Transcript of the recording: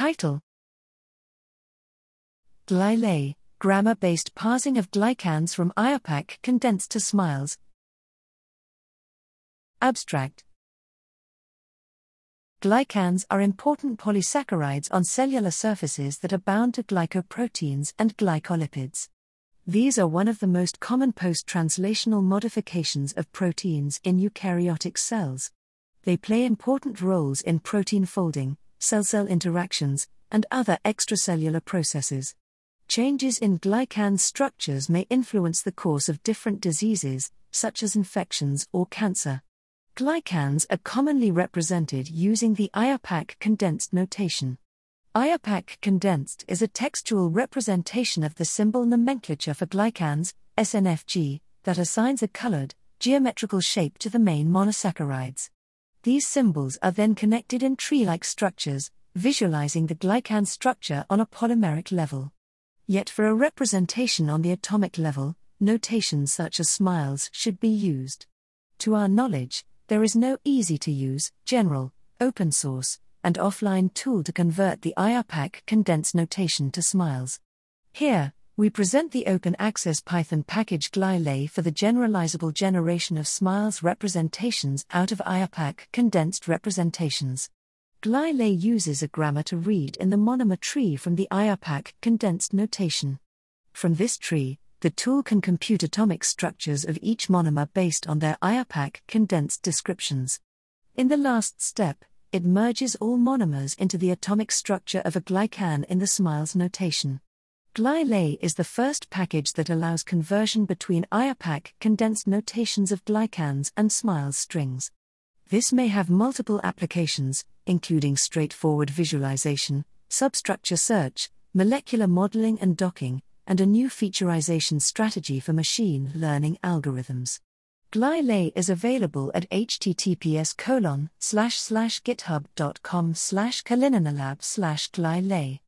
Title GlyLES, grammar based parsing of glycans from IUPAC condensed to SMILES. Abstract Glycans are important polysaccharides on cellular surfaces that are bound to glycoproteins and glycolipids. These are one of the most common post translational modifications of proteins in eukaryotic cells. They play important roles in protein folding, cell cell interactions, and other extracellular processes. Changes in glycan structures may influence the course of different diseases, such as infections or cancer. Glycans are commonly represented using the IUPAC condensed notation. IUPAC condensed is a textual representation of the symbol nomenclature for glycans, SNFG, that assigns a colored, geometrical shape to the main monosaccharides. These symbols are then connected in tree like structures, visualizing the glycan structure on a polymeric level. Yet for a representation on the atomic level, notations such as smiles should be used. To our knowledge, there is no easy to use, general, open source, and offline tool to convert the IUPAC condensed notation to smiles. Here, we present the open access Python package GlyLES for the generalizable generation of smiles representations out of IUPAC condensed representations. GlyLES uses a grammar to read in the monomer tree from the IUPAC condensed notation. From this tree, the tool can compute atomic structures of each monomer based on their IUPAC condensed descriptions. In the last step, it merges all monomers into the atomic structure of a glycan in the SMILES notation. GlyLES is the first package that allows conversion between IUPAC condensed notations of glycans and SMILES strings. This may have multiple applications, including straightforward visualization, substructure search, molecular modeling and docking, and a new featureization strategy for machine learning algorithms. GlyLES is available at https colon slash slash github.com slash slash GlyLES.